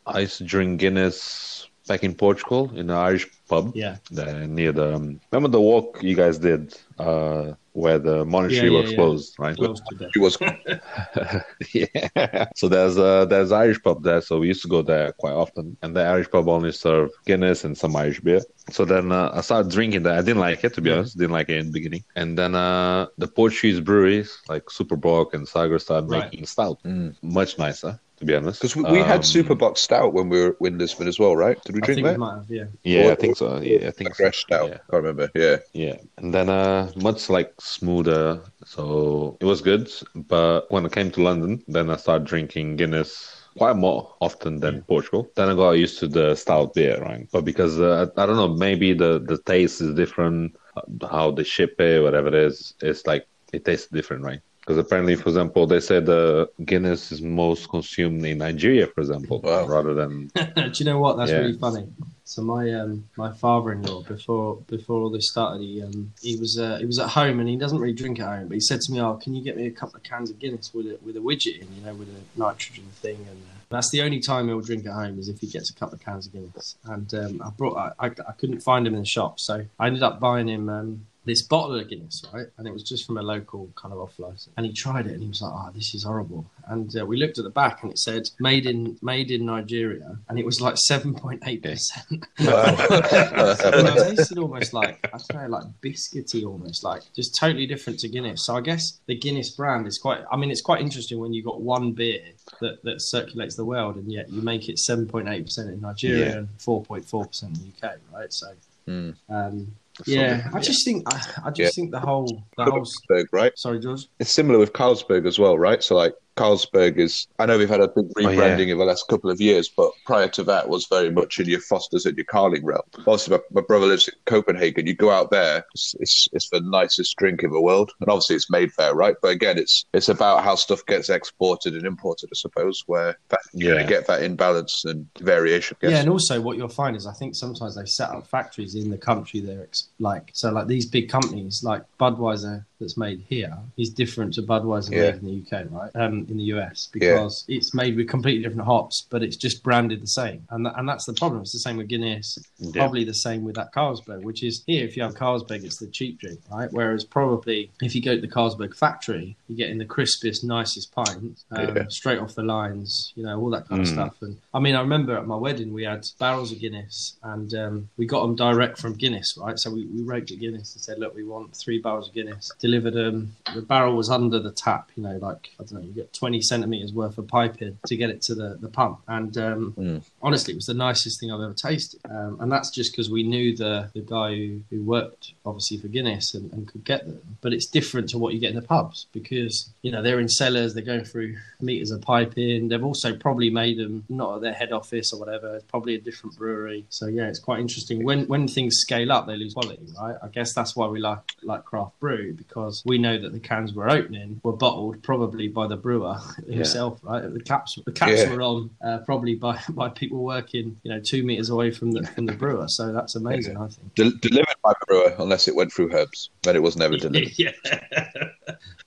S3: I used to drink Guinness back in Portugal in the Irish pub
S1: Yeah,
S3: there near the. Um, remember the walk you guys did uh, where the monastery
S1: Yeah, yeah,
S3: was
S1: yeah.
S3: closed, right?
S1: close to
S2: it was. [LAUGHS]
S3: yeah. So there's a there's Irish pub there, so we used to go there quite often. And the Irish pub only serve Guinness and some Irish beer. So then uh, I started drinking that. I didn't like it to be honest. Didn't like it in the beginning. And then uh, the Portuguese breweries like Superbock and Sagres started
S1: Right.
S3: making stout,
S2: Mm.
S3: much nicer to be honest.
S2: Because we, we had
S3: Um,
S2: Superbock Stout when we were in Lisbon as well, right? Did we
S1: I
S2: drink
S1: think we
S2: that?
S1: might have, yeah.
S3: Yeah,
S2: Or-
S3: I think so. Yeah, I think
S2: Like
S3: so.
S2: fresh stout.
S3: Yeah.
S2: Can't remember. Yeah.
S3: Yeah, and then uh, much like smoother, so it was good. But when I came to London, then I started drinking Guinness quite more often than Portugal. Then I got used to the stout beer, right? But because uh, I don't know, maybe the the taste is different, uh, how they ship it, whatever it is, it's like it tastes different, right? Because apparently, for example, they said uh, Guinness is most consumed in Nigeria, for example,
S2: Wow.
S3: rather than [LAUGHS]
S1: Do you know what? That's
S3: Yeah.
S1: really funny. So my um my father-in-law before before all this started, he um he was uh, he was at home and he doesn't really drink at home, but he said to me, "Oh, can you get me a couple of cans of Guinness with a with a widget in, you know, with a nitrogen thing?" And uh, that's the only time he'll drink at home is if he gets a couple of cans of Guinness. And um, I brought I, I I couldn't find him in the shop, so I ended up buying him. This bottle of Guinness, right? And it was just from a local kind of off license. And he tried it and he was like, oh, this is horrible. And uh, we looked at the back and it said made in made in Nigeria. And it was like 7.8%. [LAUGHS] [LAUGHS] it tasted almost like, I don't know, like biscuity almost, like just totally different to Guinness. So I guess the Guinness brand is quite, I mean, it's quite interesting when you've got one beer that, that circulates the world and yet you make it 7.8% in Nigeria
S3: Yeah.
S1: and 4.4% in the UK, right? So,
S2: Mm.
S1: um, yeah, I just think, I, I just think the whole, the whole,
S2: Carlsberg, right?
S1: sorry, George.
S2: It's similar with Carlsberg as well, right? So like Carlsberg is, I know we've had a big oh,
S3: yeah.
S2: rebranding in the last couple of years, but prior to that was very much in your Fosters and your Carling realm. Obviously, my, my brother lives in Copenhagen. You go out there, it's, it's it's the nicest drink in the world, and obviously it's made there, right? But again, it's it's about how stuff gets exported and imported, I suppose, where that, you're
S3: Yeah.
S2: going to get that imbalance and variation.
S1: Yeah, and also what you'll find is I think sometimes they set up factories in the country they're ex- like so like these big companies like Budweiser that's made here is different to Budweiser
S2: Yeah.
S1: made in the UK, right? Um, in the US because it's made with completely different hops, but it's just branded the same, and tha- and that's the problem. It's the same with Guinness,
S3: Yeah.
S1: probably the same with that Carlsberg, which is here if you have Carlsberg, it's the cheap drink, right? Whereas probably if you go to the Carlsberg factory, you're getting the crispiest, nicest pint, um,
S2: Yeah.
S1: straight off the lines, you know, all that kind of
S3: Mm.
S1: stuff. And I mean, I remember at my wedding we had barrels of Guinness, and um, we got them direct from Guinness, right? So we, we wrote to Guinness and said, look, we want three barrels of Guinness. Delivered them. The barrel was under the tap, you know, like I don't know, you get 20 centimeters worth of piping to get it to the, the pump. And um,
S2: Mm.
S1: honestly, it was the nicest thing I've ever tasted. Um, and that's just because we knew the, the guy who, who worked obviously for Guinness and, and could get them. But it's different to what you get in the pubs because, you know, they're in cellars, they're going through meters of piping. They've also probably made them not at their head office or whatever. It's probably a different brewery. So yeah, it's quite interesting. When when things scale up, they lose quality, right? I guess that's why we like like craft brew because we know that the cans we're opening were bottled probably by the brewer [LAUGHS] himself, right? The caps the caps
S2: Yeah.
S1: were on uh, probably by [LAUGHS] by people working you know two meters away from the from the brewer. So that's amazing, I think.
S2: Del- delivered by the brewer, unless it went through Hermes, then it was never [LAUGHS] delivered.
S1: yeah,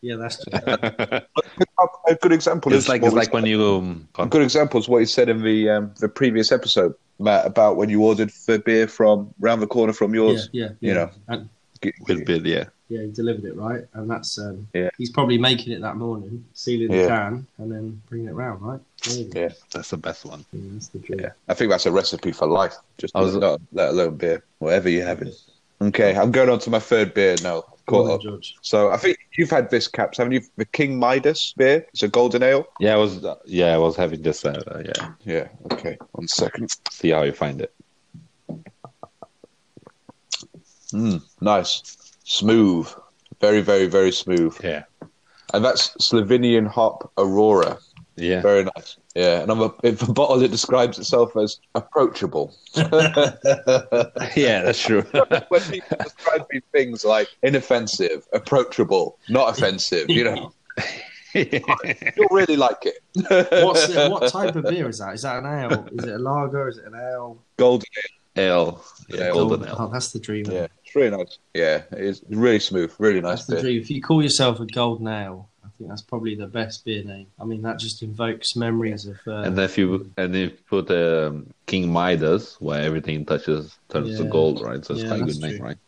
S1: yeah, that's true.
S2: a good example
S3: it's
S2: is
S3: like it's like when you um,
S2: A good example is what he said in the um, the previous episode, Matt, about when you ordered the beer from round the corner from
S1: Yeah,
S2: yours.
S1: yeah,
S2: You know.
S1: And,
S3: with beer, yeah.
S1: Yeah, he delivered it right, and that's um,
S2: Yeah.
S1: He's probably making it that morning, sealing the can, and then bringing it round, right? There you go.
S2: Yeah.
S3: That's the best one.
S1: Yeah, that's the dream.
S2: Yeah, I think that's a recipe for life. Just
S3: I was-
S2: not, let alone beer, whatever you're having. Okay, I'm going on to my third beer now. Caught
S1: on,
S2: up. So I think you've had this, Caps, haven't you? The King Midas beer. It's a golden ale.
S3: Yeah, I was yeah, I was having this. Uh, yeah,
S2: Yeah. Okay. One second.
S3: see how you find it.
S2: Mm, nice, smooth, very, very, very smooth.
S3: Yeah,
S2: And that's Slovenian hop Aurora.
S3: yeah.
S2: Very nice. Yeah, and on the, in the bottle it describes itself as approachable. [LAUGHS]
S3: yeah, that's true. [LAUGHS]
S2: when people describe these things like inoffensive, approachable, not offensive, you know, [LAUGHS] you'll really like it.
S1: What's the, what type of beer is that? Is that an ale? Is it a lager? Is it an ale?
S2: golden?
S3: L, yeah,
S2: Yeah,
S3: golden
S1: Oh,
S3: L.
S1: oh, that's the dream.
S2: Yeah, it's really nice. Yeah, it's really smooth, really nice
S1: That's the
S2: beer.
S1: dream. If you call yourself a golden ale, I think that's probably the best beer name. I mean, that just invokes memories of. Uh,
S3: And if you and if you put um, King Midas, where everything touches turns to gold, right? So it's
S1: Yeah,
S3: quite a
S1: that's
S3: good name,
S1: true.
S3: right?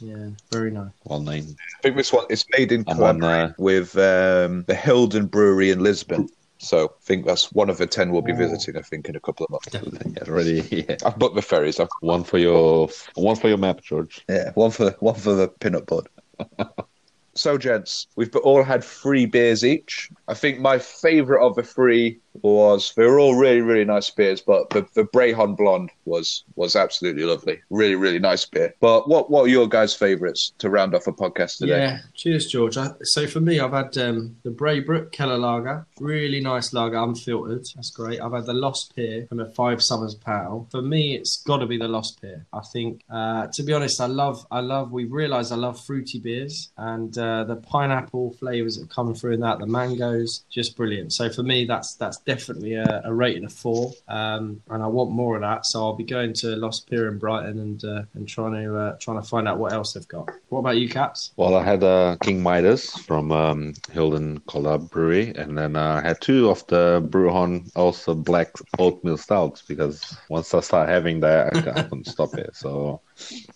S1: yeah, very nice.
S3: Well named.
S2: I think this one is made in
S3: And
S2: Quad
S3: then, uh,
S2: with um, the Hilden Brewery in Lisburn. So I think that's one of the ten we'll be visiting. I think in a couple of months.
S3: yeah, already [LAUGHS] yeah.
S2: I've booked the ferries. I've,
S3: one for your one for your map, George.
S2: yeah, one for one for the peanut pod. [LAUGHS] so, gents, we've all had three beers each. I think my favourite of the three was they were all really really nice beers, but the the Brehon Blonde was was absolutely lovely. Really really nice beer. But what what are your guys' favourites to round off a podcast today?
S1: Yeah, cheers, George. I, so for me, I've had um, the Braybrooke Keller Lager, really nice lager, unfiltered. That's great. I've had the Lost Pier from the Five Summers Pal. For me, it's got to be the Lost Pier. I think, uh, to be honest, I love, I love. We've realised I love fruity beers and uh, the pineapple flavours that come through in that, the mangoes, just brilliant. So for me, that's that's definitely a, a rating of four, um, and I want more of that. So I'll be going to Lost Pier in Brighton and uh, and trying to uh, trying to find out what else they've got. What about you, Caps?
S3: Well, I had uh, King Midas from um, Hilden Collab Brewery, and then uh, I had two of the Brehon Ulster black oatmeal stouts because once I start having that, I, I couldn't stop it. So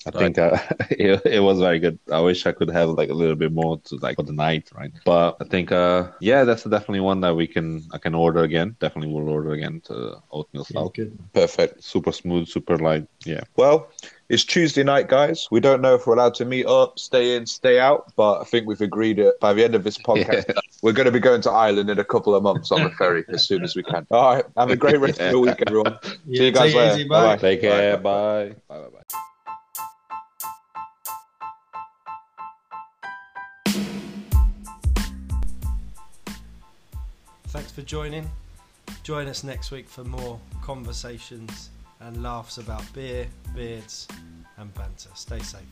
S3: I think uh, [LAUGHS] it, it was very good. I wish I could have like a little bit more to like for the night, right? But I think, uh, yeah, that's definitely one that we can I can order again. Definitely will order again to oatmeal
S1: Yeah,
S3: stout.
S2: Perfect.
S3: Super smooth, super light. Yeah.
S2: Well, it's Tuesday night, guys. We don't know if we're allowed to meet up, stay in, stay out, but I think we've agreed that by the end of this [LAUGHS] podcast, we're going to be going to Ireland in a couple of months on the ferry as soon as we can. All right. Have a great rest of the week, everyone. [LAUGHS] See you guys later.
S1: easy, bye.
S2: Bye-bye.
S3: Take care.
S2: Bye.
S3: Bye. Bye. Bye. Bye.
S1: Thanks for joining. Join us next week for more conversations and laughs about beer, beards, and banter. Stay safe.